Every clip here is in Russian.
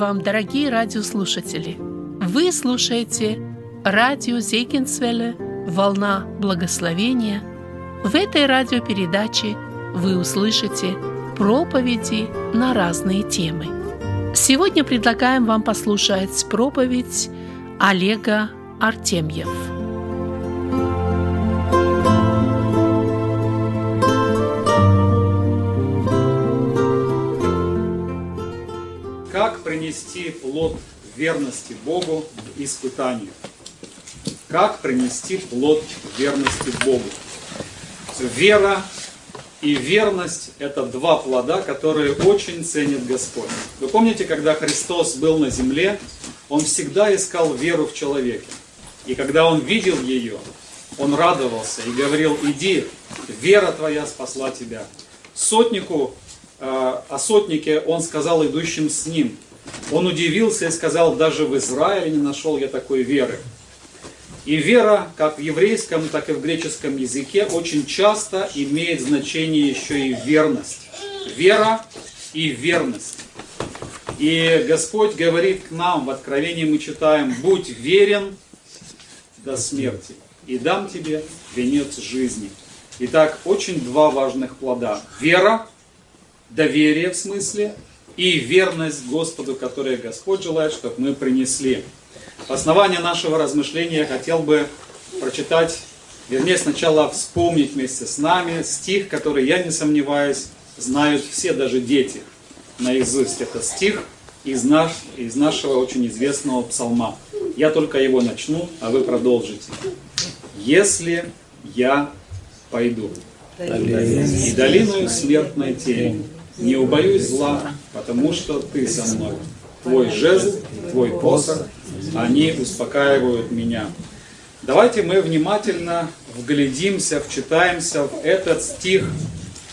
Вам, дорогие радиослушатели! Вы слушаете радио Зейкинсвелле «Волна благословения». В этой радиопередаче вы услышите проповеди на разные темы. Сегодня предлагаем вам послушать проповедь Олега Артемьев. Принести плод верности Богу испытанию? Как принести плод верности Богу? Вера и верность – это два плода, которые очень ценит Господь. Вы помните, когда Христос был на земле, Он всегда искал веру в человеке. И когда Он видел ее, Он радовался и говорил, иди, вера твоя спасла тебя. Сотнику, э, о сотнике Он сказал идущим с ним. Он удивился и сказал, даже в Израиле не нашел я такой веры. И вера, как в еврейском, так и в греческом языке, очень часто имеет значение еще и верность. Вера и верность. И Господь говорит к нам, в Откровении мы читаем, «Будь верен до смерти, и дам тебе венец жизни». Итак, очень два важных плода. Вера, доверие в смысле, и верность Господу, которую Господь желает, чтобы мы принесли. В основании нашего размышления я хотел бы прочитать, вернее сначала вспомнить вместе с нами стих, который, я не сомневаюсь, знают все, даже дети, наизусть. Это стих из, наш, из нашего очень известного псалма. Я только его начну, а вы продолжите. «Если я пойду, и долиною смертной тени, не убоюсь зла, потому что ты со мной. Твой жезл, твой посох, они успокаивают меня. Давайте мы внимательно вглядимся, вчитаемся в этот стих,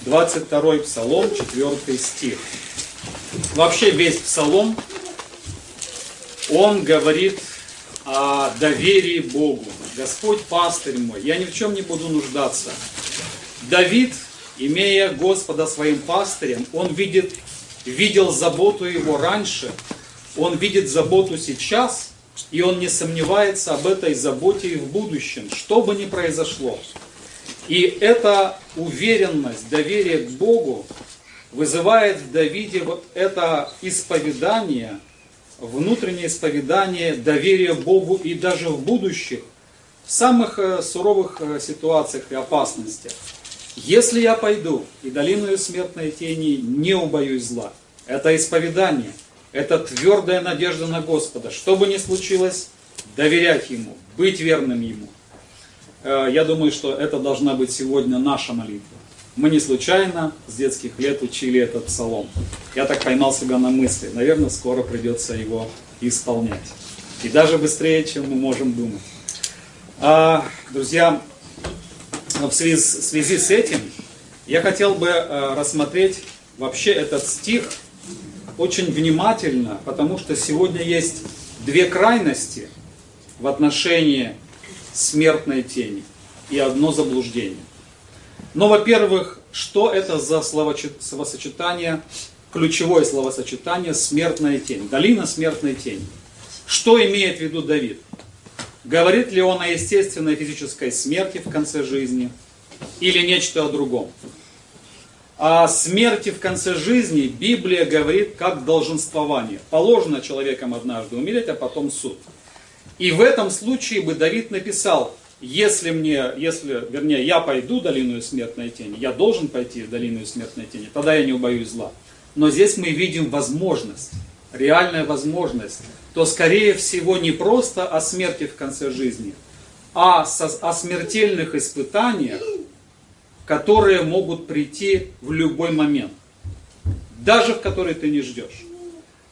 22 Псалом, 4 стих. Вообще весь Псалом, он говорит о доверии Богу. Господь пастырь мой, я ни в чем не буду нуждаться. Давид, имея Господа своим пастырем, он видит, видел заботу его раньше, он видит заботу сейчас, и он не сомневается об этой заботе и в будущем, что бы ни произошло. И эта уверенность, доверие к Богу вызывает в Давиде вот это исповедание, внутреннее исповедание, доверие Богу и даже в будущих, в самых э, суровых э, ситуациях и опасностях. Если я пойду и долиною смертной тени не убоюсь зла, это исповедание – это твердая надежда на Господа. Что бы ни случилось, доверять Ему, быть верным Ему. Э, я думаю, что это должна быть сегодня наша молитва. Мы не случайно с детских лет учили этот псалом. Я так поймал себя на мысли. Наверное, скоро придется его исполнять. И даже быстрее, чем мы можем думать. А, друзья, в связи, в связи с этим я хотел бы э, рассмотреть вообще этот стих – очень внимательно, потому что сегодня есть две крайности в отношении смертной тени и одно заблуждение. Но, во-первых, что это за словосочетание, ключевое словосочетание «смертная тень», «долина смертной тени». Что имеет в виду Давид? Говорит ли он о естественной физической смерти в конце жизни или нечто о другом? о смерти в конце жизни Библия говорит как долженствование. Положено человеком однажды умереть, а потом суд. И в этом случае бы Давид написал, если мне, если, вернее, я пойду долину смертной тени, я должен пойти в долину смертной тени, тогда я не убоюсь зла. Но здесь мы видим возможность, реальная возможность, то скорее всего не просто о смерти в конце жизни, а о смертельных испытаниях, которые могут прийти в любой момент, даже в который ты не ждешь.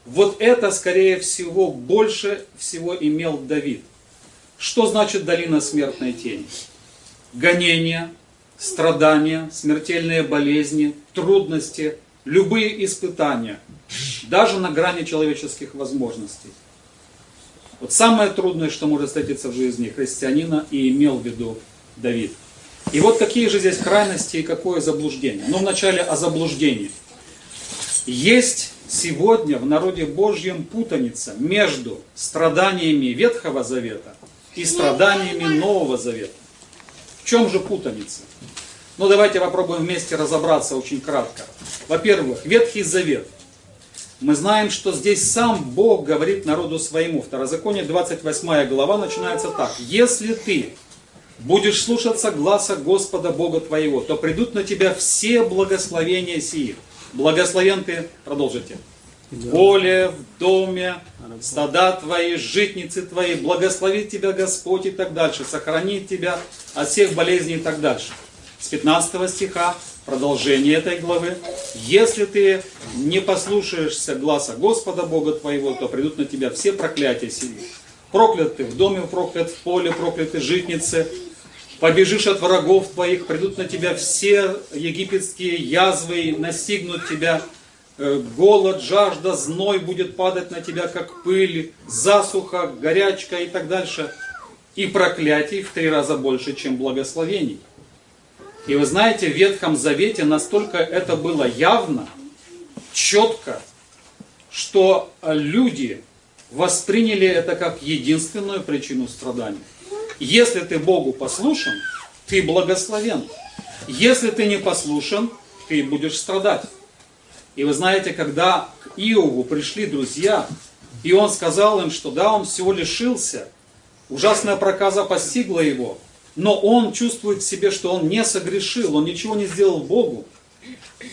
Вот это, скорее всего, больше всего имел Давид. Что значит долина смертной тени? Гонения, страдания, смертельные болезни, трудности, любые испытания, даже на грани человеческих возможностей. Вот самое трудное, что может встретиться в жизни христианина, и имел в виду Давид – и вот какие же здесь крайности и какое заблуждение. Ну, вначале о заблуждении. Есть сегодня в народе Божьем путаница между страданиями Ветхого Завета и страданиями Нового Завета. В чем же путаница? Ну давайте попробуем вместе разобраться очень кратко. Во-первых, Ветхий Завет. Мы знаем, что здесь сам Бог говорит народу своему. Второзаконие 28 глава начинается так. Если ты будешь слушаться гласа Господа Бога твоего, то придут на тебя все благословения сии. Благословен ты, продолжите. В поле, в доме, стада твои, житницы твои, благословит тебя Господь и так дальше, сохранит тебя от всех болезней и так дальше. С 15 стиха, продолжение этой главы. Если ты не послушаешься гласа Господа Бога твоего, то придут на тебя все проклятия сии. Проклят ты в доме, проклят в поле, прокляты житницы, побежишь от врагов твоих, придут на тебя все египетские язвы, настигнут тебя, э, голод, жажда, зной будет падать на тебя, как пыль, засуха, горячка и так дальше. И проклятий в три раза больше, чем благословений. И вы знаете, в Ветхом Завете настолько это было явно, четко, что люди восприняли это как единственную причину страданий. Если ты Богу послушен, ты благословен. Если ты не послушен, ты будешь страдать. И вы знаете, когда к Иову пришли друзья, и он сказал им, что да, он всего лишился, ужасная проказа постигла его, но он чувствует в себе, что он не согрешил, он ничего не сделал Богу.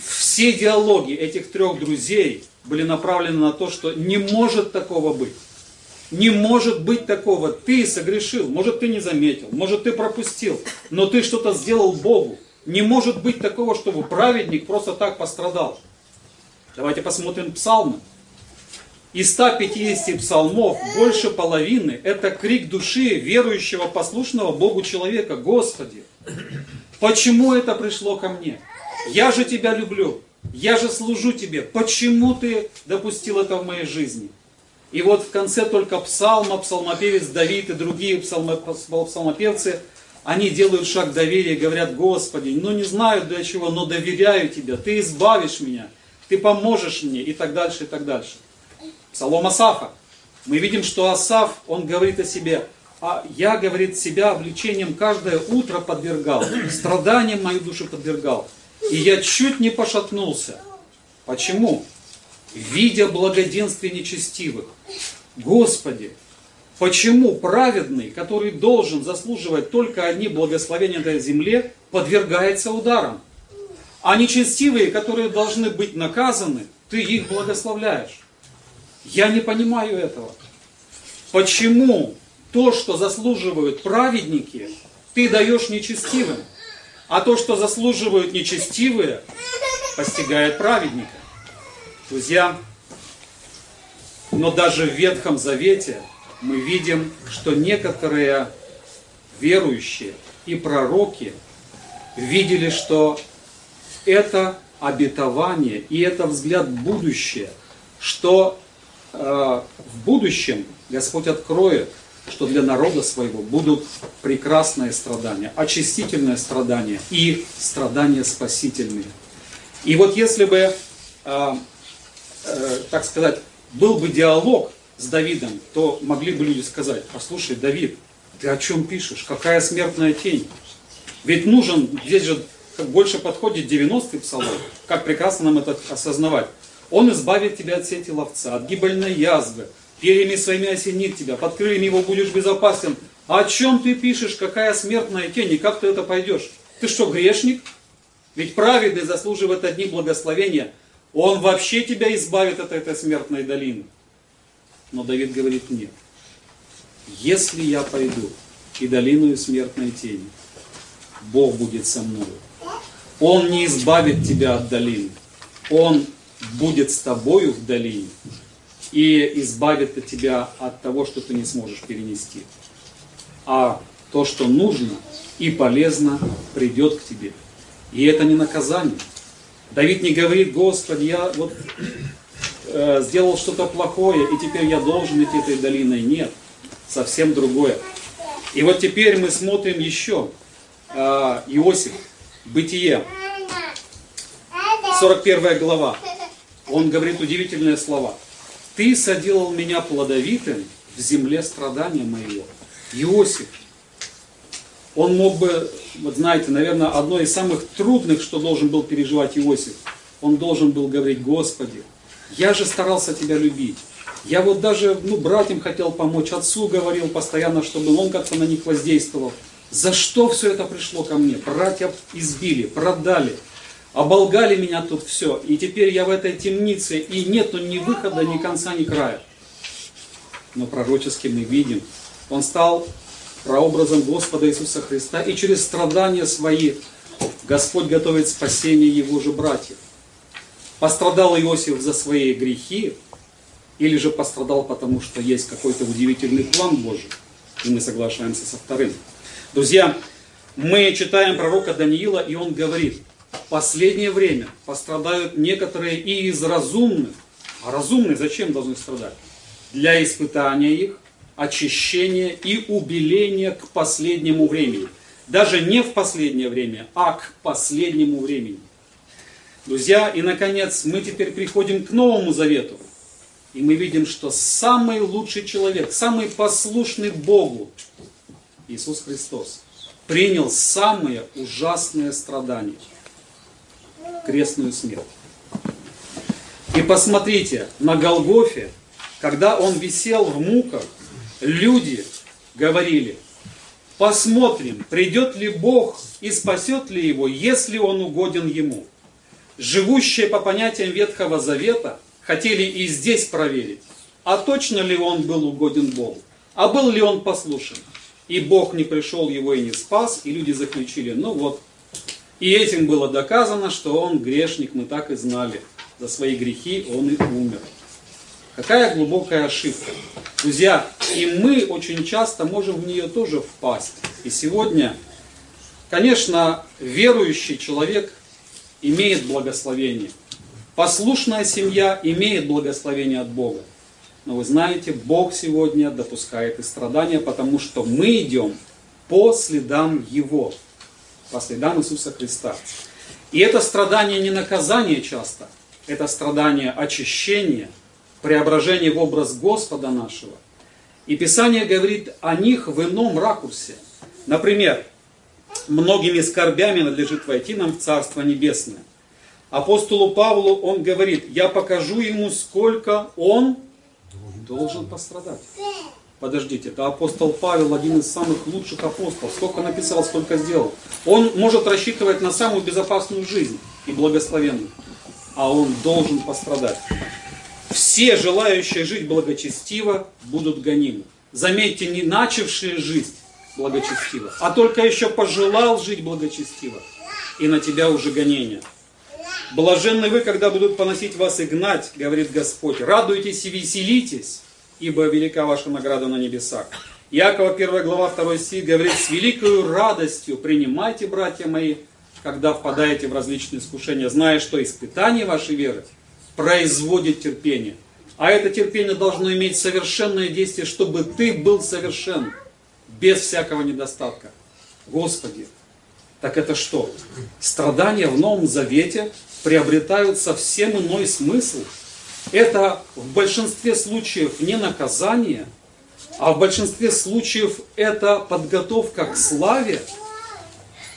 Все диалоги этих трех друзей были направлены на то, что не может такого быть. Не может быть такого. Ты согрешил, может ты не заметил, может ты пропустил, но ты что-то сделал Богу. Не может быть такого, чтобы праведник просто так пострадал. Давайте посмотрим псалмы. Из 150 псалмов больше половины это крик души верующего, послушного Богу человека. Господи, почему это пришло ко мне? Я же Тебя люблю, я же служу Тебе. Почему Ты допустил это в моей жизни? И вот в конце только псалма, псалмопевец Давид и другие псалмопевцы, они делают шаг доверия, говорят, Господи, ну не знаю для чего, но доверяю Тебе, Ты избавишь меня, Ты поможешь мне и так дальше, и так дальше. Псалом Асафа. Мы видим, что Асаф, он говорит о себе, а я, говорит, себя обличением каждое утро подвергал, страданием мою душу подвергал. И я чуть не пошатнулся. Почему? видя благоденствие нечестивых. Господи, почему праведный, который должен заслуживать только одни благословения на земле, подвергается ударам? А нечестивые, которые должны быть наказаны, ты их благословляешь. Я не понимаю этого. Почему то, что заслуживают праведники, ты даешь нечестивым, а то, что заслуживают нечестивые, постигает праведника? Друзья, но даже в Ветхом Завете мы видим, что некоторые верующие и пророки видели, что это обетование и это взгляд в будущее, что в будущем Господь откроет, что для народа своего будут прекрасные страдания, очистительные страдания и страдания спасительные. И вот если бы э, э, так сказать, был бы диалог с Давидом, то могли бы люди сказать, послушай, Давид, ты о чем пишешь? Какая смертная тень? Ведь нужен, здесь же больше подходит 90-й псалом, как прекрасно нам это осознавать. Он избавит тебя от сети ловца, от гибельной язвы, перьями своими осенит тебя, под крыльями его будешь безопасен. А о чем ты пишешь, какая смертная тень, и как ты это пойдешь? Ты что, грешник? Ведь праведный заслуживает одни благословения, он вообще тебя избавит от этой смертной долины. Но Давид говорит, нет. Если я пойду и долину смертной тени, Бог будет со мной. Он не избавит тебя от долины. Он будет с тобою в долине и избавит тебя от того, что ты не сможешь перенести. А то, что нужно и полезно, придет к тебе. И это не наказание. Давид не говорит, Господи, я вот э, сделал что-то плохое, и теперь я должен идти этой долиной. Нет, совсем другое. И вот теперь мы смотрим еще э, Иосиф, Бытие, 41 глава. Он говорит удивительные слова. Ты соделал меня плодовитым в земле страдания моего. Иосиф, он мог бы, вот знаете, наверное, одно из самых трудных, что должен был переживать Иосиф, он должен был говорить, Господи, я же старался Тебя любить. Я вот даже ну, братьям хотел помочь, отцу говорил постоянно, чтобы он как-то на них воздействовал. За что все это пришло ко мне? Братья избили, продали, оболгали меня тут все. И теперь я в этой темнице, и нету ни выхода, ни конца, ни края. Но пророчески мы видим, он стал прообразом Господа Иисуса Христа, и через страдания свои Господь готовит спасение его же братьев. Пострадал Иосиф за свои грехи, или же пострадал, потому что есть какой-то удивительный план Божий. И мы соглашаемся со вторым. Друзья, мы читаем пророка Даниила, и он говорит, последнее время пострадают некоторые и из разумных. А разумные зачем должны страдать? Для испытания их, очищения и убеления к последнему времени. Даже не в последнее время, а к последнему времени. Друзья, и наконец мы теперь приходим к Новому Завету. И мы видим, что самый лучший человек, самый послушный Богу, Иисус Христос, принял самые ужасные страдания, крестную смерть. И посмотрите, на Голгофе, когда он висел в муках, люди говорили, посмотрим, придет ли Бог и спасет ли его, если он угоден ему. Живущие по понятиям Ветхого Завета – хотели и здесь проверить, а точно ли он был угоден Богу, а был ли он послушен. И Бог не пришел его и не спас, и люди заключили, ну вот. И этим было доказано, что он грешник, мы так и знали. За свои грехи он и умер. Какая глубокая ошибка. Друзья, и мы очень часто можем в нее тоже впасть. И сегодня, конечно, верующий человек имеет благословение – Послушная семья имеет благословение от Бога. Но вы знаете, Бог сегодня допускает и страдания, потому что мы идем по следам Его, по следам Иисуса Христа. И это страдание не наказание часто, это страдание очищения, преображение в образ Господа нашего. И Писание говорит о них в ином ракурсе. Например, многими скорбями надлежит войти нам в Царство Небесное апостолу Павлу он говорит, я покажу ему, сколько он должен пострадать. Подождите, это апостол Павел, один из самых лучших апостолов. Сколько написал, сколько сделал. Он может рассчитывать на самую безопасную жизнь и благословенную. А он должен пострадать. Все желающие жить благочестиво будут гонимы. Заметьте, не начавшие жить благочестиво, а только еще пожелал жить благочестиво. И на тебя уже гонение. Блаженны вы, когда будут поносить вас и гнать, говорит Господь. Радуйтесь и веселитесь, ибо велика ваша награда на небесах. Иакова 1 глава 2 стих говорит, с великою радостью принимайте, братья мои, когда впадаете в различные искушения, зная, что испытание вашей веры производит терпение. А это терпение должно иметь совершенное действие, чтобы ты был совершен, без всякого недостатка. Господи, так это что? Страдания в Новом Завете приобретают совсем иной смысл. Это в большинстве случаев не наказание, а в большинстве случаев это подготовка к славе,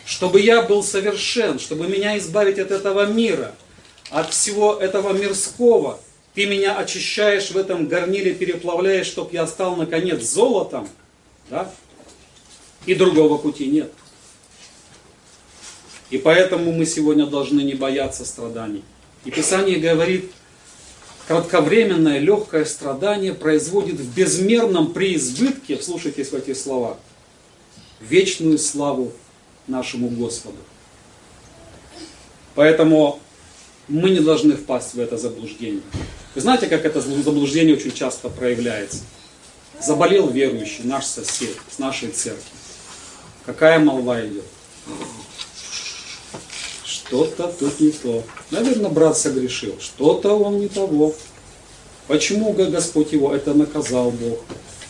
чтобы я был совершен, чтобы меня избавить от этого мира, от всего этого мирского. Ты меня очищаешь в этом горниле, переплавляешь, чтобы я стал наконец золотом. Да? И другого пути нет. И поэтому мы сегодня должны не бояться страданий. И Писание говорит, кратковременное легкое страдание производит в безмерном преизбытке, вслушайтесь в эти слова, вечную славу нашему Господу. Поэтому мы не должны впасть в это заблуждение. Вы знаете, как это заблуждение очень часто проявляется? Заболел верующий, наш сосед, с нашей церкви. Какая молва идет? Что-то тут не то. Наверное, брат согрешил, что-то он не того. Почему Господь его это наказал Бог?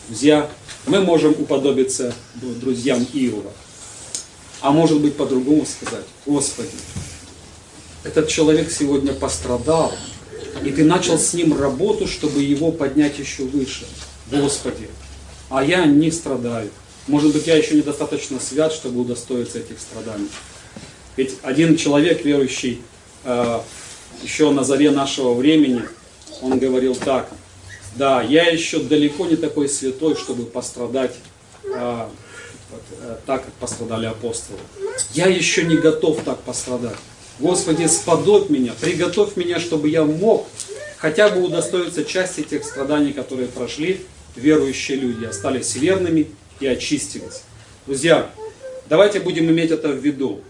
Друзья, мы можем уподобиться друзьям Иова. А может быть по-другому сказать, Господи, этот человек сегодня пострадал, И ты начал с ним работу, чтобы его поднять еще выше. Господи, а я не страдаю. Может быть, я еще недостаточно свят, чтобы удостоиться этих страданий. Ведь один человек, верующий э, еще на заре нашего времени, он говорил так, да, я еще далеко не такой святой, чтобы пострадать э, э, так, как пострадали апостолы. Я еще не готов так пострадать. Господи, сподобь меня, приготовь меня, чтобы я мог хотя бы удостоиться части тех страданий, которые прошли верующие люди, остались верными и очистились. Друзья, давайте будем иметь это в виду.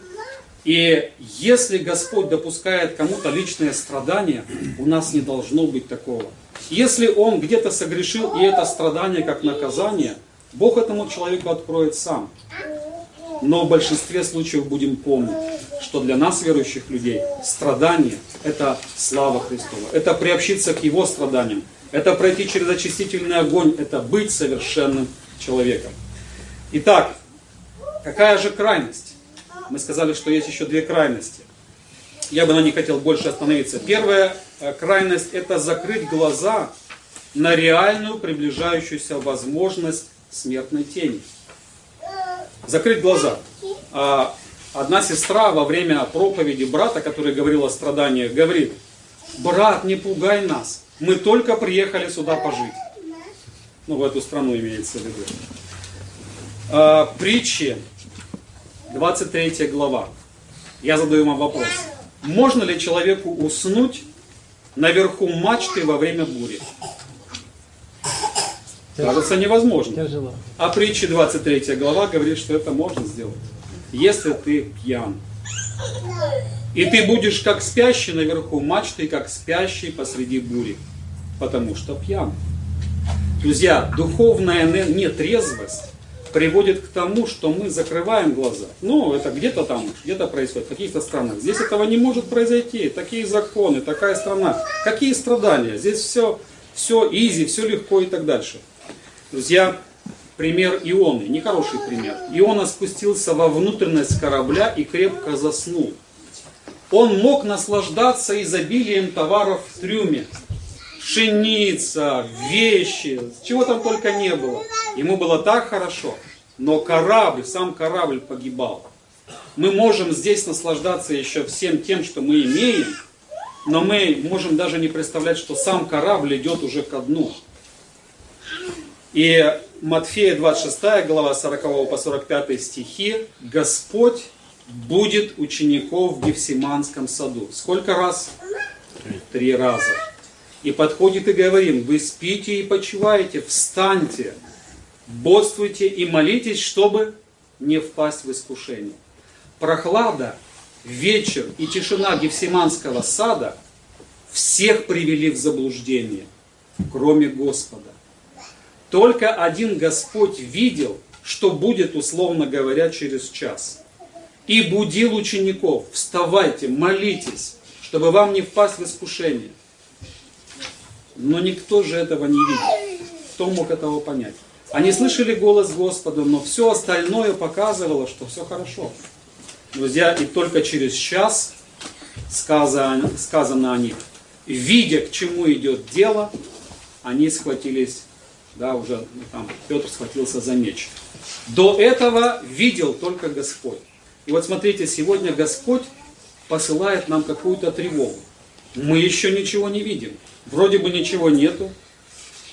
И если Господь допускает кому-то личное страдание, у нас не должно быть такого. Если он где-то согрешил, и это страдание как наказание, Бог этому человеку откроет сам. Но в большинстве случаев будем помнить, что для нас, верующих людей, страдание – это слава Христова. Это приобщиться к Его страданиям. Это пройти через очистительный огонь. Это быть совершенным человеком. Итак, какая же крайность? Мы сказали, что есть еще две крайности. Я бы на них хотел больше остановиться. Первая э, крайность – это закрыть глаза на реальную приближающуюся возможность смертной тени. Закрыть глаза. А одна сестра во время проповеди брата, который говорил о страданиях, говорит, брат, не пугай нас, мы только приехали сюда пожить. Ну, в эту страну имеется в виду. А, притчи, 23 глава. Я задаю вам вопрос. Можно ли человеку уснуть наверху мачты во время бури? Кажется невозможно. Тяжело. А притча 23 глава говорит, что это можно сделать, если ты пьян. И ты будешь как спящий наверху мачты, как спящий посреди бури, потому что пьян. Друзья, духовная нетрезвость приводит к тому, что мы закрываем глаза. Ну, это где-то там, где-то происходит, в каких-то странах. Здесь этого не может произойти. Такие законы, такая страна. Какие страдания? Здесь все, все изи, все легко и так дальше. Друзья, пример Ионы, нехороший пример. Иона спустился во внутренность корабля и крепко заснул. Он мог наслаждаться изобилием товаров в трюме. Пшеница, вещи, чего там только не было. Ему было так хорошо, но корабль, сам корабль погибал. Мы можем здесь наслаждаться еще всем тем, что мы имеем, но мы можем даже не представлять, что сам корабль идет уже ко дну. И Матфея 26 глава 40 по 45 стихи Господь будет учеников в Гефсиманском саду. Сколько раз? Три раза. И подходит и говорим, вы спите и почиваете, встаньте, бодствуйте и молитесь, чтобы не впасть в искушение. Прохлада, вечер и тишина Гефсиманского сада всех привели в заблуждение, кроме Господа. Только один Господь видел, что будет, условно говоря, через час. И будил учеников, вставайте, молитесь, чтобы вам не впасть в искушение. Но никто же этого не видел. Кто мог этого понять? Они слышали голос Господа, но все остальное показывало, что все хорошо. Друзья, и только через час сказано, сказано о них. Видя, к чему идет дело, они схватились, да, уже ну, там Петр схватился за меч. До этого видел только Господь. И вот смотрите, сегодня Господь посылает нам какую-то тревогу. Мы еще ничего не видим. Вроде бы ничего нету,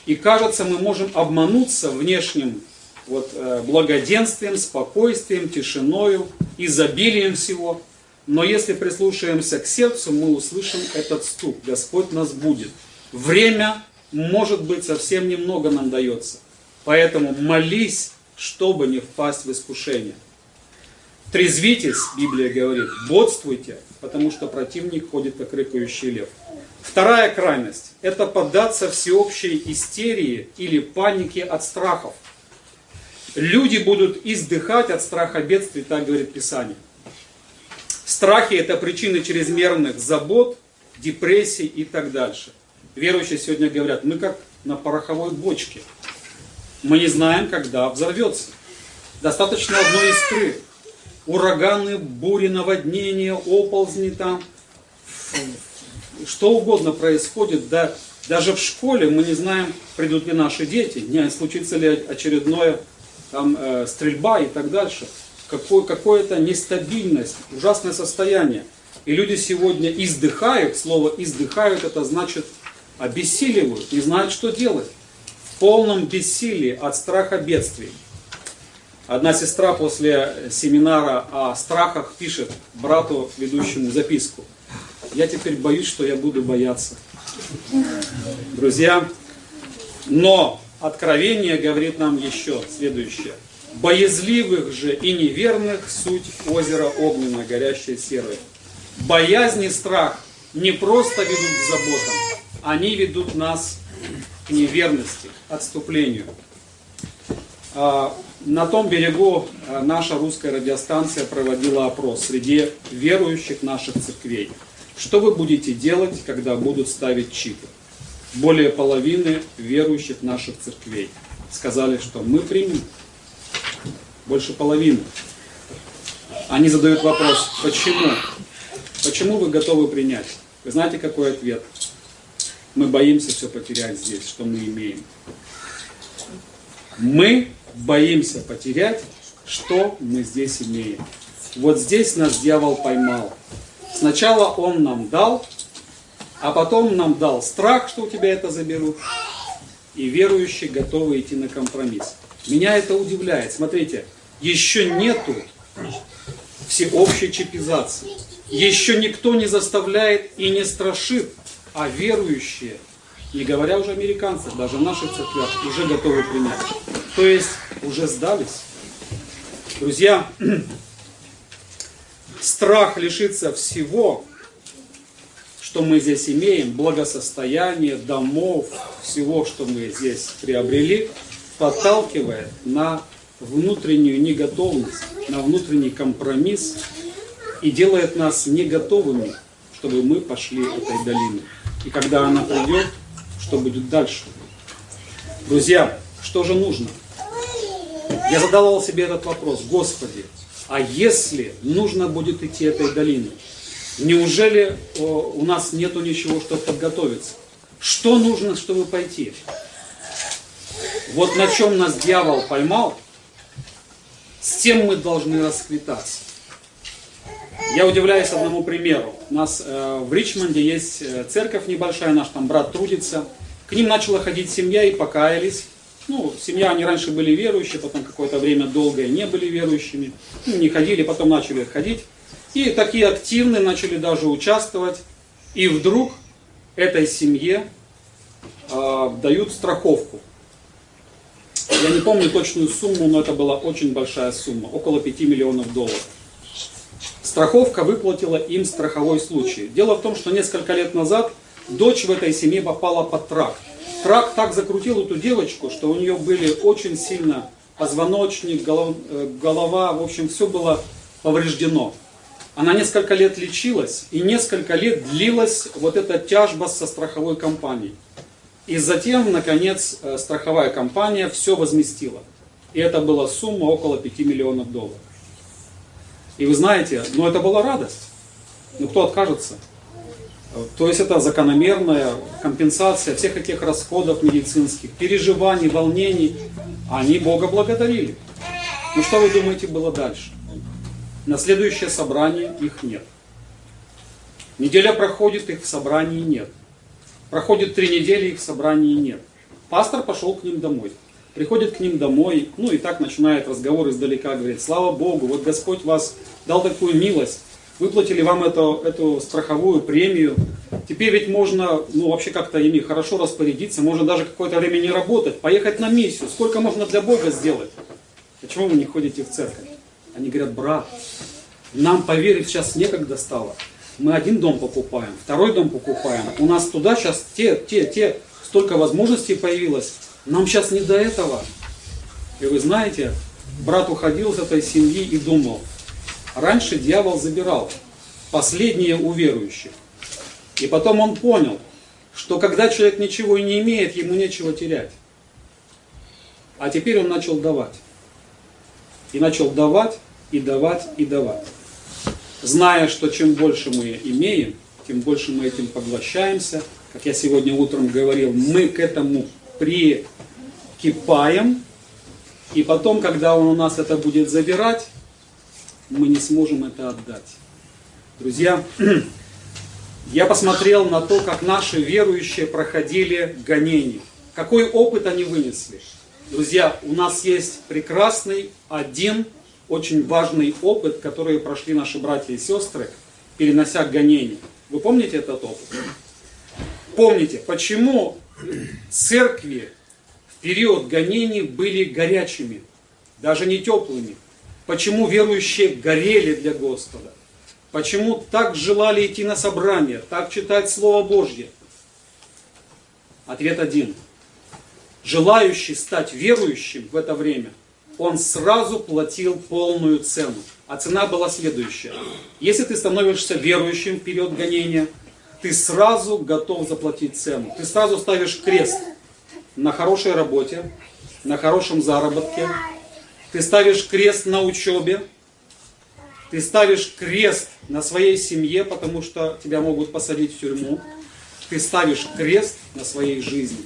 и кажется, мы можем обмануться внешним вот, э, благоденствием, спокойствием, тишиною, изобилием всего. Но если прислушаемся к сердцу, мы услышим этот стук. Господь нас будет. Время, может быть, совсем немного нам дается. Поэтому молись, чтобы не впасть в искушение. Трезвитесь, Библия говорит, бодствуйте, потому что противник ходит, как рыкающий лев. Вторая крайность – это поддаться всеобщей истерии или панике от страхов. Люди будут издыхать от страха бедствий, так говорит Писание. Страхи – это причины чрезмерных забот, депрессий и так дальше. Верующие сегодня говорят, мы как на пороховой бочке. Мы не знаем, когда взорвется. Достаточно одной искры. Ураганы, бури, наводнения, оползни там, что угодно происходит, да, даже в школе мы не знаем, придут ли наши дети, не случится ли очередное там, э, стрельба и так дальше. Какое, какое-то нестабильность, ужасное состояние. И люди сегодня издыхают, слово издыхают, это значит обессиливают, не знают, что делать. В полном бессилии от страха бедствий. Одна сестра после семинара о страхах пишет брату, ведущему записку. Я теперь боюсь, что я буду бояться. Друзья, но Откровение говорит нам еще следующее. Боязливых же и неверных суть озера огненно, горящее серое. Боязнь и страх не просто ведут к заботам, они ведут нас к неверности, отступлению. А, на том берегу а, наша русская радиостанция проводила опрос среди верующих наших церквей. Что вы будете делать, когда будут ставить чипы? Более половины верующих наших церквей сказали, что мы примем. Больше половины. Они задают вопрос, почему? Почему вы готовы принять? Вы знаете, какой ответ? Мы боимся все потерять здесь, что мы имеем. Мы боимся потерять, что мы здесь имеем. Вот здесь нас дьявол поймал. Сначала он нам дал, а потом нам дал страх, что у тебя это заберут, и верующие готовы идти на компромисс. Меня это удивляет. Смотрите, еще нету всеобщей чипизации. Еще никто не заставляет и не страшит, а верующие, не говоря уже американцев, даже в наших церквях, уже готовы принять. То есть уже сдались. Друзья, страх лишиться всего, что мы здесь имеем, благосостояние, домов, всего, что мы здесь приобрели, подталкивает на внутреннюю неготовность, на внутренний компромисс и делает нас не готовыми, чтобы мы пошли этой долиной. И когда она придет, что будет дальше? Друзья, что же нужно? Я задавал себе этот вопрос, Господи, а если нужно будет идти этой долиной, неужели у нас нету ничего, чтобы подготовиться? Что нужно, чтобы пойти? Вот на чем нас дьявол поймал, с тем мы должны расквитаться. Я удивляюсь одному примеру. У нас э, в Ричмонде есть э, церковь небольшая, наш там брат трудится. К ним начала ходить семья и покаялись. Ну, семья, они раньше были верующие, потом какое-то время долгое не были верующими. Ну, не ходили, потом начали ходить. И такие активные начали даже участвовать. И вдруг этой семье э, дают страховку. Я не помню точную сумму, но это была очень большая сумма, около 5 миллионов долларов. Страховка выплатила им страховой случай. Дело в том, что несколько лет назад дочь в этой семье попала под трак. Трак так закрутил эту девочку, что у нее были очень сильно позвоночник, э, голова, в общем, все было повреждено. Она несколько лет лечилась, и несколько лет длилась вот эта тяжба со страховой компанией. И затем, наконец, э, страховая компания все возместила. И это была сумма около 5 миллионов долларов. И вы знаете, ну это была радость. Ну кто откажется? То есть это закономерная компенсация всех этих расходов медицинских, переживаний, волнений. Они Бога благодарили. Ну что вы думаете было дальше? На следующее собрание их нет. Неделя проходит, их в собрании нет. Проходит три недели, их в собрании нет. Пастор пошел к ним домой. Приходит к ним домой, ну и так начинает разговор издалека, говорит, слава Богу, вот Господь вас дал такую милость, выплатили вам эту, эту страховую премию, теперь ведь можно, ну вообще как-то ими хорошо распорядиться, можно даже какое-то время не работать, поехать на миссию, сколько можно для Бога сделать? Почему вы не ходите в церковь? Они говорят, брат, нам поверить сейчас некогда стало. Мы один дом покупаем, второй дом покупаем. У нас туда сейчас те, те, те, столько возможностей появилось. Нам сейчас не до этого. И вы знаете, брат уходил из этой семьи и думал, раньше дьявол забирал последние у верующих. И потом он понял, что когда человек ничего и не имеет, ему нечего терять. А теперь он начал давать. И начал давать, и давать, и давать зная, что чем больше мы имеем, тем больше мы этим поглощаемся. Как я сегодня утром говорил, мы к этому прикипаем, и потом, когда он у нас это будет забирать, мы не сможем это отдать. Друзья, я посмотрел на то, как наши верующие проходили гонения. Какой опыт они вынесли. Друзья, у нас есть прекрасный один очень важный опыт, который прошли наши братья и сестры, перенося гонения. Вы помните этот опыт? Помните, почему церкви в период гонений были горячими, даже не теплыми? Почему верующие горели для Господа? Почему так желали идти на собрание, так читать Слово Божье? Ответ один. Желающий стать верующим в это время, он сразу платил полную цену. А цена была следующая. Если ты становишься верующим в период гонения, ты сразу готов заплатить цену. Ты сразу ставишь крест на хорошей работе, на хорошем заработке. Ты ставишь крест на учебе, ты ставишь крест на своей семье, потому что тебя могут посадить в тюрьму. Ты ставишь крест на своей жизни.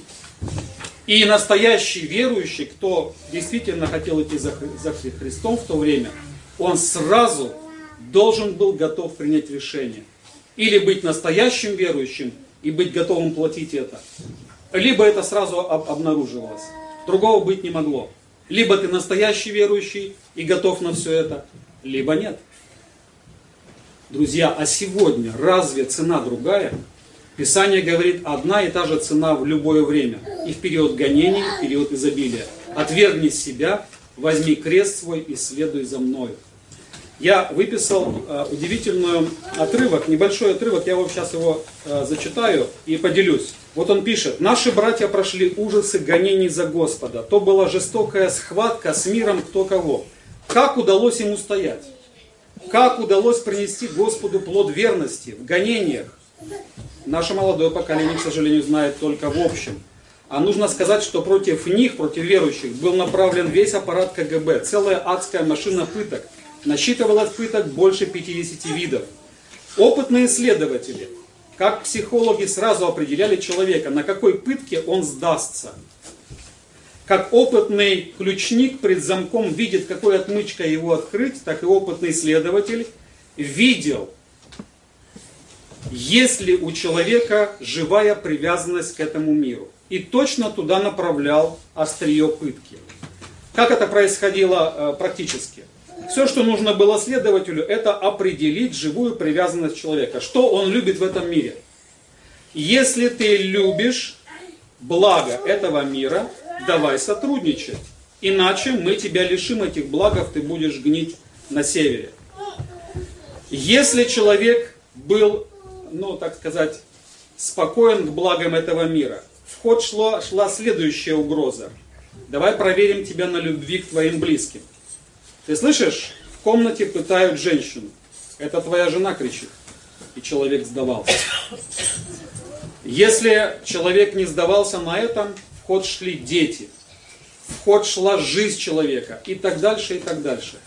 И настоящий верующий, кто действительно хотел идти за, Христом в то время, он сразу должен был готов принять решение. Или быть настоящим верующим и быть готовым платить это. Либо это сразу об, обнаруживалось. Другого быть не могло. Либо ты настоящий верующий и готов на все это, либо нет. Друзья, а сегодня разве цена другая? Писание говорит, одна и та же цена в любое время. И в период гонений, и в период изобилия. Отвергни себя, возьми крест свой и следуй за мною. Я выписал э, удивительный отрывок, небольшой отрывок, я вот сейчас его э, зачитаю и поделюсь. Вот он пишет, наши братья прошли ужасы гонений за Господа. То была жестокая схватка с миром кто кого. Как удалось им устоять? Как удалось принести Господу плод верности в гонениях? Наше молодое поколение, к сожалению, знает только в общем. А нужно сказать, что против них, против верующих, был направлен весь аппарат КГБ, целая адская машина пыток. Насчитывалось пыток больше 50 видов. Опытные исследователи, как психологи сразу определяли человека, на какой пытке он сдастся – как опытный ключник пред замком видит, какой отмычкой его открыть, так и опытный следователь видел, есть ли у человека живая привязанность к этому миру. И точно туда направлял острие пытки. Как это происходило э, практически? Все, что нужно было следователю, это определить живую привязанность человека. Что он любит в этом мире. Если ты любишь благо этого мира, давай сотрудничать. Иначе мы тебя лишим этих благов, ты будешь гнить на севере. Если человек был, ну так сказать, спокоен к благам этого мира, в ход шла, шла следующая угроза. Давай проверим тебя на любви к твоим близким. Ты слышишь? В комнате пытают женщину. Это твоя жена кричит. И человек сдавался. Если человек не сдавался на этом, ход шли дети, в ход шла жизнь человека и так дальше, и так дальше.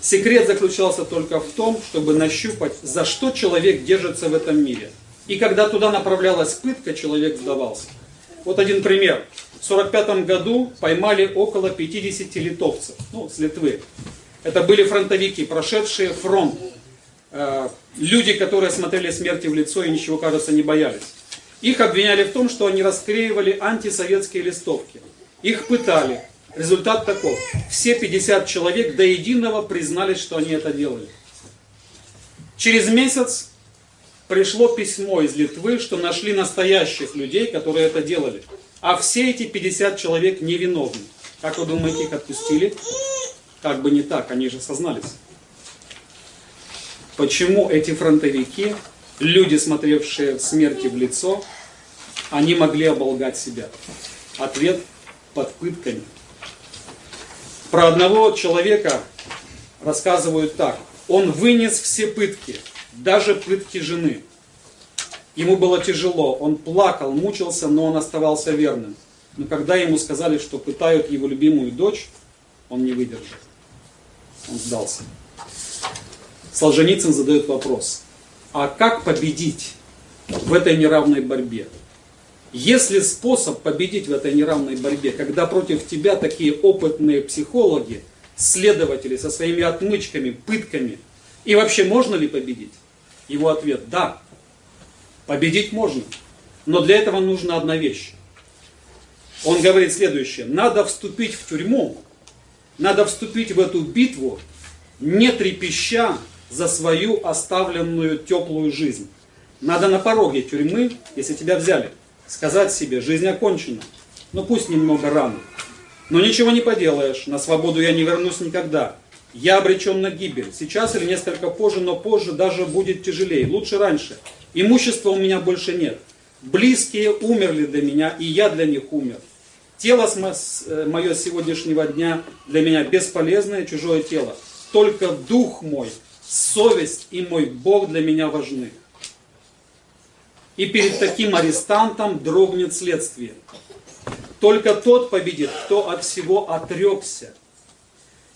Секрет заключался только в том, чтобы нащупать, за что человек держится в этом мире. И когда туда направлялась пытка, человек сдавался. Вот один пример. В 1945 году поймали около 50 литовцев, ну, с Литвы. Это были фронтовики, прошедшие фронт. Э, люди, которые смотрели смерти в лицо и ничего, кажется, не боялись. Их обвиняли в том, что они расклеивали антисоветские листовки. Их пытали. Результат таков. Все 50 человек до единого признались, что они это делали. Через месяц пришло письмо из Литвы, что нашли настоящих людей, которые это делали. А все эти 50 человек невиновны. Как вы думаете, их отпустили? Как бы не так, они же сознались. Почему эти фронтовики люди, смотревшие смерти в лицо, они могли оболгать себя. Ответ под пытками. Про одного человека рассказывают так. Он вынес все пытки, даже пытки жены. Ему было тяжело, он плакал, мучился, но он оставался верным. Но когда ему сказали, что пытают его любимую дочь, он не выдержал. Он сдался. Солженицын задает вопрос. а как победить в этой неравной борьбе. Есть ли способ победить в этой неравной борьбе, когда против тебя такие опытные психологи, следователи со своими отмычками, пытками, и вообще можно ли победить? Его ответ – да. Победить можно. Но для этого нужна одна вещь. Он говорит следующее. Надо вступить в тюрьму, надо вступить в эту битву, не трепеща за свою оставленную теплую жизнь. Надо на пороге тюрьмы, если тебя взяли, сказать себе, жизнь окончена. Ну пусть немного рано. Но ничего не поделаешь, на свободу я не вернусь никогда. Я обречен на гибель. Сейчас или несколько позже, но позже даже будет тяжелее. Лучше раньше. Имущества у меня больше нет. Близкие умерли для меня, и я для них умер. Тело э, мое сегодняшнего дня для меня бесполезное чужое тело. Только дух мой, совесть и мой Бог для меня важны. И перед таким арестантом дрогнет следствие. Только тот победит, кто от всего отрекся.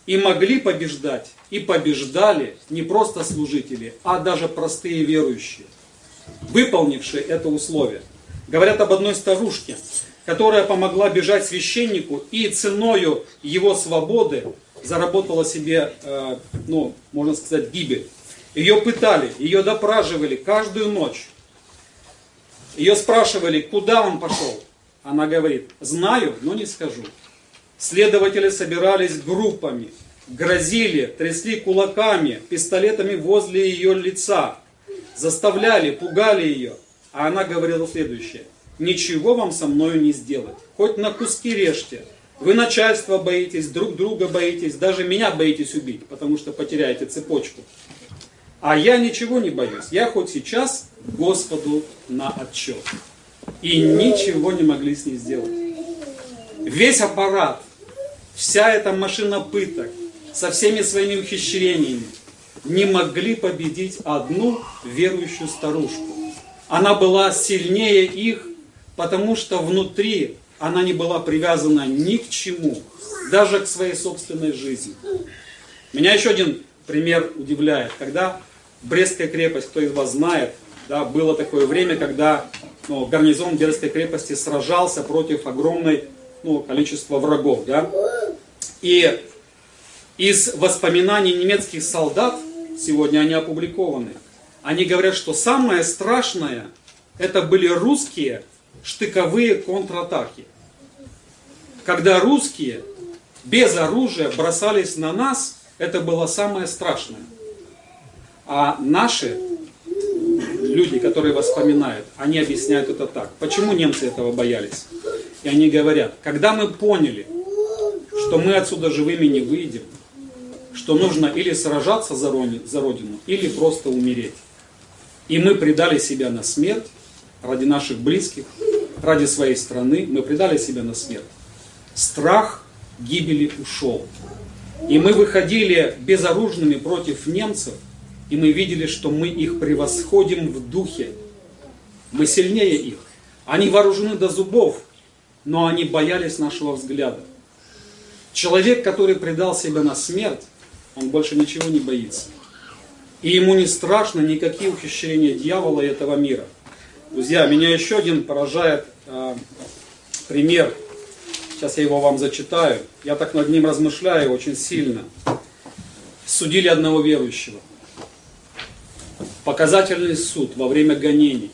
И могли побеждать, и побеждали не просто служители, а даже простые верующие, выполнившие это условие. Говорят об одной старушке, которая помогла бежать священнику и ценою его свободы заработала себе, э, ну, можно сказать, гибель. Ее пытали, ее допраживали каждую ночь. Ее спрашивали, куда он пошел. Она говорит, знаю, но не скажу. Следователи собирались группами, грозили, трясли кулаками, пистолетами возле ее лица, заставляли, пугали ее. А она говорила следующее ничего вам со мною не сделать. Хоть на куски режьте. Вы начальства боитесь, друг друга боитесь, даже меня боитесь убить, потому что потеряете цепочку. А я ничего не боюсь. Я хоть сейчас Господу на отчет. И ничего не могли с ней сделать. Весь аппарат, вся эта машина пыток, со всеми своими ухищрениями, не могли победить одну верующую старушку. Она была сильнее их потому что внутри она не была привязана ни к чему, даже к своей собственной жизни. Меня еще один пример удивляет. Когда Брестская крепость, кто из вас знает, да, было такое время, когда ну, гарнизон Брестской крепости сражался против огромной ну, количества врагов. Да? И из воспоминаний немецких солдат, сегодня они опубликованы, они говорят, что самое страшное, это были русские, штыковые контратаки. Когда русские без оружия бросались на нас, это было самое страшное. А наши люди, которые воспоминают, они объясняют это так. Почему немцы этого боялись? И они говорят, когда мы поняли, что мы отсюда живыми не выйдем, что нужно или сражаться за Родину, или просто умереть. И мы предали себя на смерть ради наших близких, ради своей страны, мы предали себя на смерть. Страх гибели ушел. И мы выходили безоружными против немцев, и мы видели, что мы их превосходим в духе. Мы сильнее их. Они вооружены до зубов, но они боялись нашего взгляда. Человек, который предал себя на смерть, он больше ничего не боится. И ему не страшно никакие ухищрения дьявола и этого мира. Друзья, меня еще один поражает э, пример. Сейчас я его вам зачитаю. Я так над ним размышляю очень сильно. Судили одного верующего. Показательный суд во время гонений.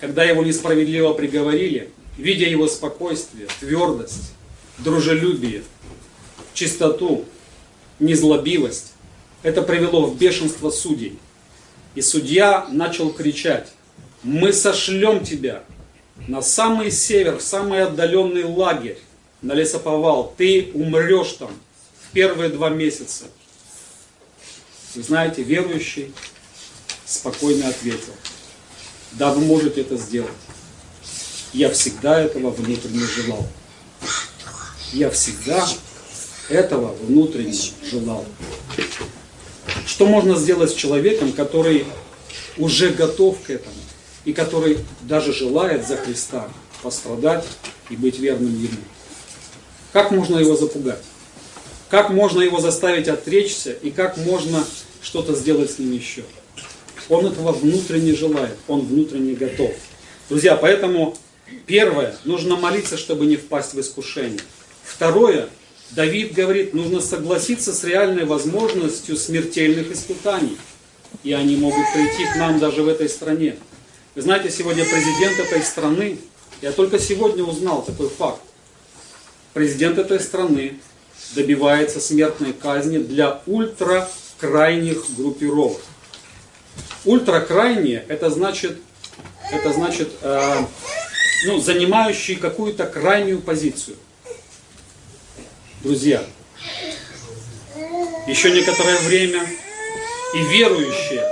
Когда его несправедливо приговорили, видя его спокойствие, твердость, дружелюбие, чистоту, незлобивость, это привело в бешенство судей. И судья начал кричать, мы сошлем тебя на самый север, в самый отдаленный лагерь, на лесоповал. Ты умрешь там в первые два месяца. Вы знаете, верующий спокойно ответил, да, вы можете это сделать. Я всегда этого внутренне желал. Я всегда этого внутренне желал. Что можно сделать с человеком, который уже готов к этому? и который даже желает за Христа пострадать и быть верным Ему. Как можно его запугать? Как можно его заставить отречься и как можно что-то сделать с ним еще? Он этого внутренне желает, он внутренне готов. Друзья, поэтому первое, нужно молиться, чтобы не впасть в искушение. Второе, Давид говорит, нужно согласиться с реальной возможностью смертельных испытаний. И они могут прийти к нам даже в этой стране. Вы знаете, сегодня президент этой страны, я только сегодня узнал такой факт. Президент этой страны добивается смертной казни для ультракрайних группировок. Ультракрайние это значит, это значит э, ну, занимающие какую-то крайнюю позицию. Друзья, еще некоторое время и верующие,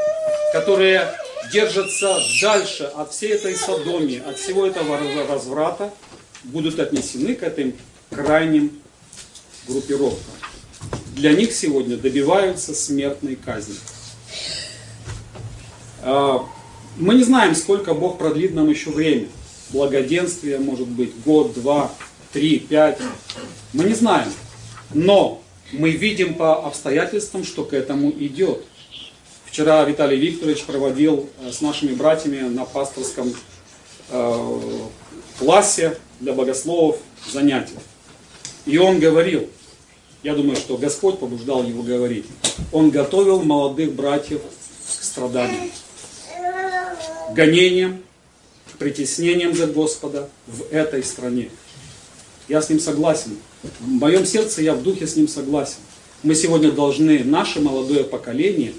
которые держатся дальше от всей этой садомии, от всего этого разврата, будут отнесены к этим крайним группировкам. Для них сегодня добиваются смертной казни. А, мы не знаем, сколько Бог продлит нам еще время. Благоденствие, может быть, год, два, три, пять. Мы не знаем. Но мы видим по обстоятельствам, что к этому идет. Вчера Виталий Викторович проводил э, с нашими братьями на пасторском э, классе для богословов занятия. И он говорил, я думаю, что Господь побуждал его говорить, он готовил молодых братьев к страданиям, гонениям, к притеснениям за Господа в этой стране. Я с ним согласен. В моем сердце я в духе с ним согласен. Мы сегодня должны, наше молодое поколение,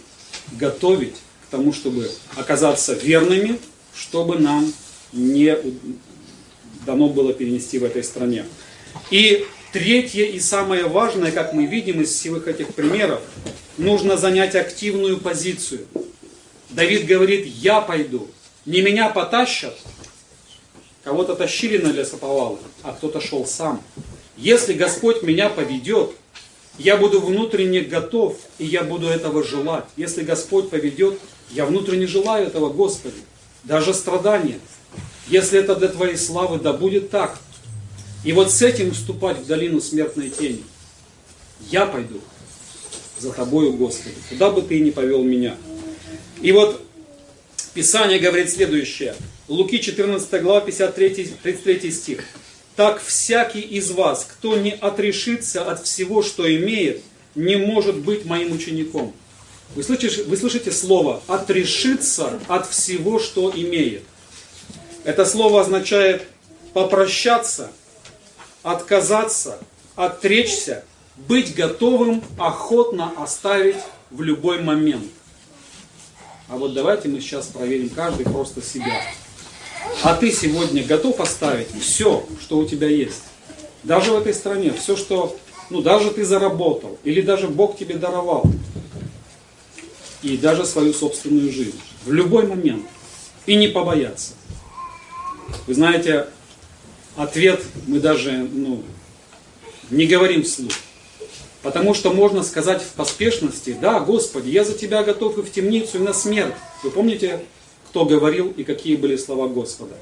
готовить к тому, чтобы оказаться верными, чтобы нам не дано было перенести в этой стране. И Третье и самое важное, как мы видим из всех этих примеров, нужно занять активную позицию. Давид говорит, я пойду, не меня потащат. Кого-то тащили на лесоповалы, а кто-то шел сам. Если Господь меня поведет, я буду внутренне готов, и я буду этого желать. Если Господь поведет, я внутренне желаю этого, Господи. Даже страдания. Если это для Твоей славы, да будет так. И вот с этим вступать в долину смертной тени. Я пойду за тобою, Господи, куда бы ты ни повел меня. И вот Писание говорит следующее. Луки 14 глава, 53, 33 стих. Так всякий из вас, кто не отрешится от всего, что имеет, не может быть моим учеником. Вы слышите, вы слышите слово «отрешиться от всего, что имеет». Это слово означает попрощаться – отказаться, отречься, быть готовым охотно оставить в любой момент. А вот давайте мы сейчас проверим каждый просто себя. А ты сегодня готов оставить все, что у тебя есть? Даже в этой стране, все, что, ну, даже ты заработал, или даже Бог тебе даровал, и даже свою собственную жизнь, в любой момент, и не побояться. Вы знаете, ответ мы даже ну, не говорим вслух. Потому что можно сказать в поспешности, да, Господи, я за Тебя готов и в темницу, и на смерть. Вы помните, кто говорил и какие были слова Господа?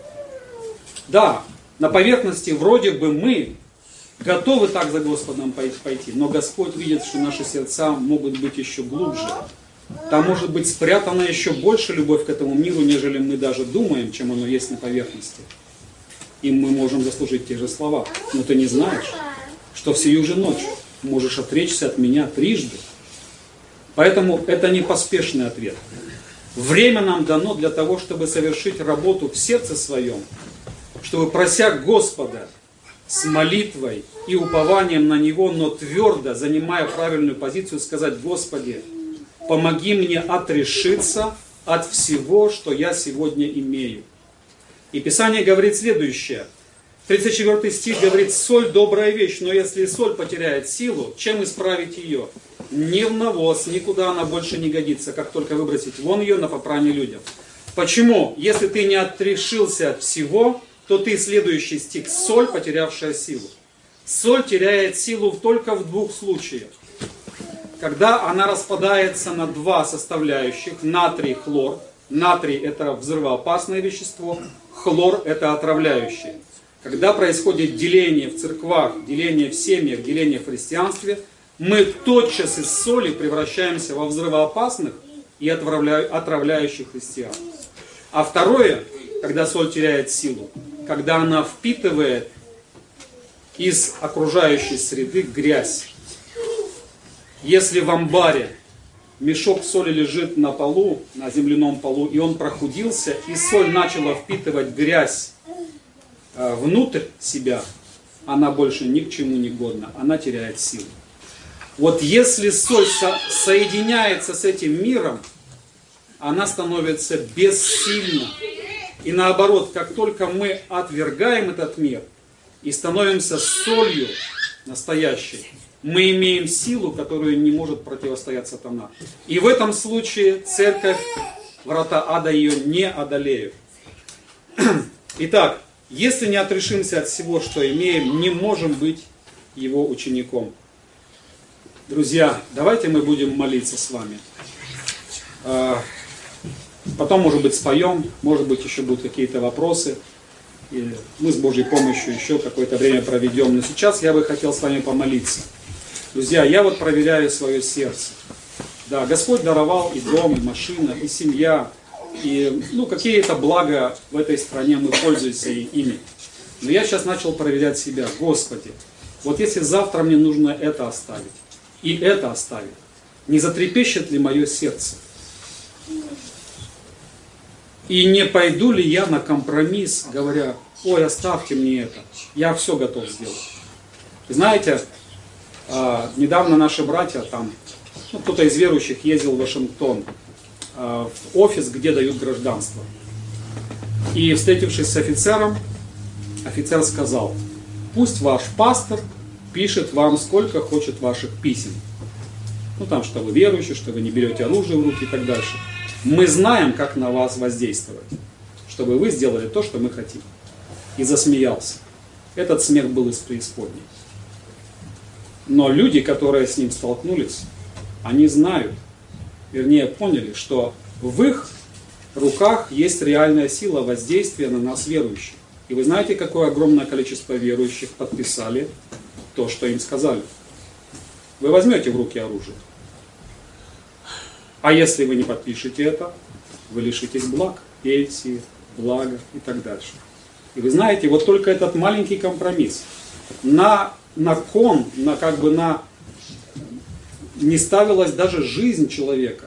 Да, на поверхности вроде бы мы готовы так за Господом пойти, но Господь видит, что наши сердца могут быть еще глубже. Там может быть спрятана еще больше любовь к этому миру, нежели мы даже думаем, чем оно есть на поверхности и мы можем заслужить те же слова. Но ты не знаешь, что в сию же ночь можешь отречься от меня трижды. Поэтому это не поспешный ответ. Время нам дано для того, чтобы совершить работу в сердце своем, чтобы прося Господа с молитвой и упованием на Него, но твердо, занимая правильную позицию, сказать, Господи, помоги мне отрешиться от всего, что я сегодня имею. И Писание говорит следующее. 34 стих говорит, соль добрая вещь, но если соль потеряет силу, чем исправить ее? Ни в навоз, никуда она больше не годится, как только выбросить вон ее на попрание людям. Почему? Если ты не отрешился от всего, то ты, следующий стих, соль, потерявшая силу. Соль теряет силу только в двух случаях. Когда она распадается на два составляющих, натрий, хлор. Натрий это взрывоопасное вещество, хлор – это отравляющее. Когда происходит деление в церквах, деление в семьях, деление в христианстве, мы тотчас из соли превращаемся во взрывоопасных и отравляющих христиан. А второе, когда соль теряет силу, когда она впитывает из окружающей среды грязь. Если в амбаре мешок соли лежит на полу, на земляном полу, и он прохудился, и соль начала впитывать грязь внутрь себя, она больше ни к чему не годна, она теряет силу. Вот если соль со соединяется с этим миром, она становится бессильна. И наоборот, как только мы отвергаем этот мир и становимся солью настоящей, мы имеем силу, которую не может противостоять сатана. И в этом случае церковь, врата ада ее не одолеют. Итак, если не отрешимся от всего, что имеем, не можем быть его учеником. Друзья, давайте мы будем молиться с вами. А, потом, может быть, споем, может быть, еще будут какие-то вопросы. И мы с Божьей помощью еще какое-то время проведем. Но сейчас я бы хотел с вами помолиться. Друзья, я вот проверяю свое сердце. Да, Господь даровал и дом, и машина, и семья, и ну, какие-то блага в этой стране мы пользуемся ими. Но я сейчас начал проверять себя. Господи, вот если завтра мне нужно это оставить, и это оставить, не затрепещет ли мое сердце? И не пойду ли я на компромисс, говоря, ой, оставьте мне это, я все готов сделать. Знаете, а, недавно наши братья там, ну, кто-то из верующих ездил в Вашингтон, в офис, где дают гражданство. И встретившись с офицером, офицер сказал, пусть ваш пастор пишет вам сколько хочет ваших писем. Ну там, что вы верующие, что вы не берете оружие в руки и так дальше. Мы знаем, как на вас воздействовать, чтобы вы сделали то, что мы хотим. И засмеялся. Этот смех был из преисподней. Но люди, которые с ним столкнулись, они знают, вернее поняли, что в их руках есть реальная сила воздействия на нас верующих. И вы знаете, какое огромное количество верующих подписали то, что им сказали. Вы возьмете в руки оружие. А если вы не подпишете это, вы лишитесь благ, пенсии, блага и так дальше. И вы знаете, вот только этот маленький компромисс на на кон, на как бы на не ставилась даже жизнь человека,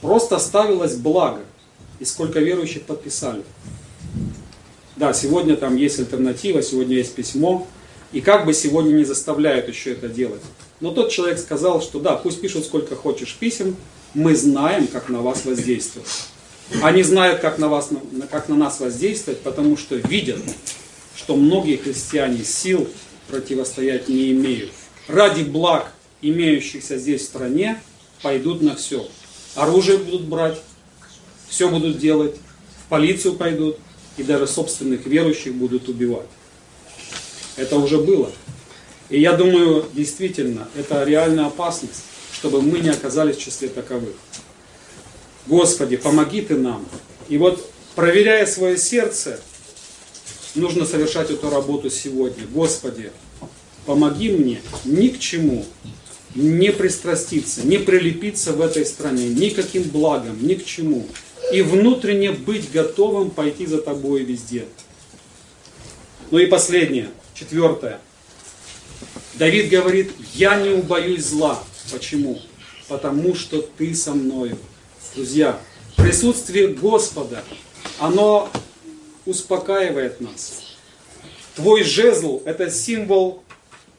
просто ставилось благо. И сколько верующих подписали. Да, сегодня там есть альтернатива, сегодня есть письмо, и как бы сегодня не заставляют еще это делать. Но тот человек сказал, что да, пусть пишут сколько хочешь писем, мы знаем, как на вас воздействовать. Они знают, как на, вас, как на нас воздействовать, потому что видят, что многие христиане сил противостоять не имеют. Ради благ, имеющихся здесь в стране, пойдут на все. Оружие будут брать, все будут делать, в полицию пойдут, и даже собственных верующих будут убивать. Это уже было. И я думаю, действительно, это реальная опасность, чтобы мы не оказались в числе таковых. Господи, помоги Ты нам. И вот, проверяя свое сердце, нужно совершать эту работу сегодня. Господи, помоги мне ни к чему не пристраститься, не прилепиться в этой стране, никаким благом, ни к чему. И внутренне быть готовым пойти за тобой везде. Ну и последнее, четвертое. Давид говорит, я не убоюсь зла. Почему? Потому что ты со мною. Друзья, присутствие Господа, оно успокаивает нас. Твой жезл – это символ,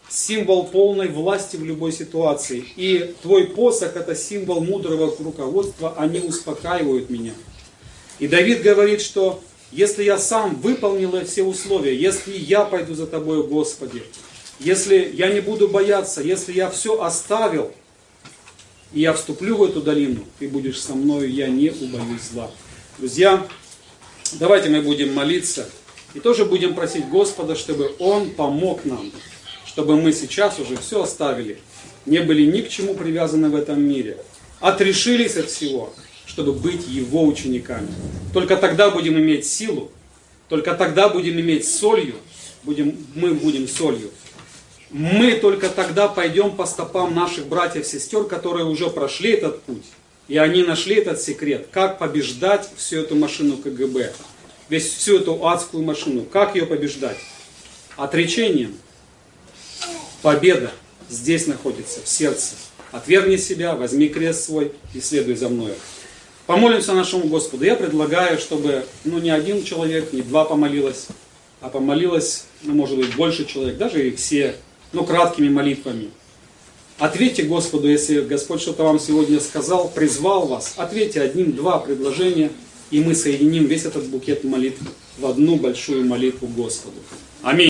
символ полной власти в любой ситуации. И твой посох – это символ мудрого руководства, они успокаивают меня. И Давид говорит, что если я сам выполнил все условия, если я пойду за тобой, Господи, если я не буду бояться, если я все оставил, и я вступлю в эту долину, ты будешь со мною, я не убоюсь зла. Друзья, Давайте мы будем молиться и тоже будем просить Господа, чтобы Он помог нам, чтобы мы сейчас уже все оставили, не были ни к чему привязаны в этом мире, отрешились от всего, чтобы быть Его учениками. Только тогда будем иметь силу, только тогда будем иметь солью, будем, мы будем солью. Мы только тогда пойдем по стопам наших братьев сестер, которые уже прошли этот путь. И они нашли этот секрет, как побеждать всю эту машину КГБ, весь всю эту адскую машину, как ее побеждать. Отречением. Победа здесь находится, в сердце. Отвергни себя, возьми крест свой и следуй за мною. Помолимся нашему Господу. Я предлагаю, чтобы ну, не один человек, не два помолилось, а помолилось, ну, может быть, больше человек, даже и все, ну, краткими молитвами. Ответьте Господу, если Господь что-то вам сегодня сказал, призвал вас. Ответьте одним-два предложения, и мы соединим весь этот букет молитв в одну большую молитву Господу. Аминь.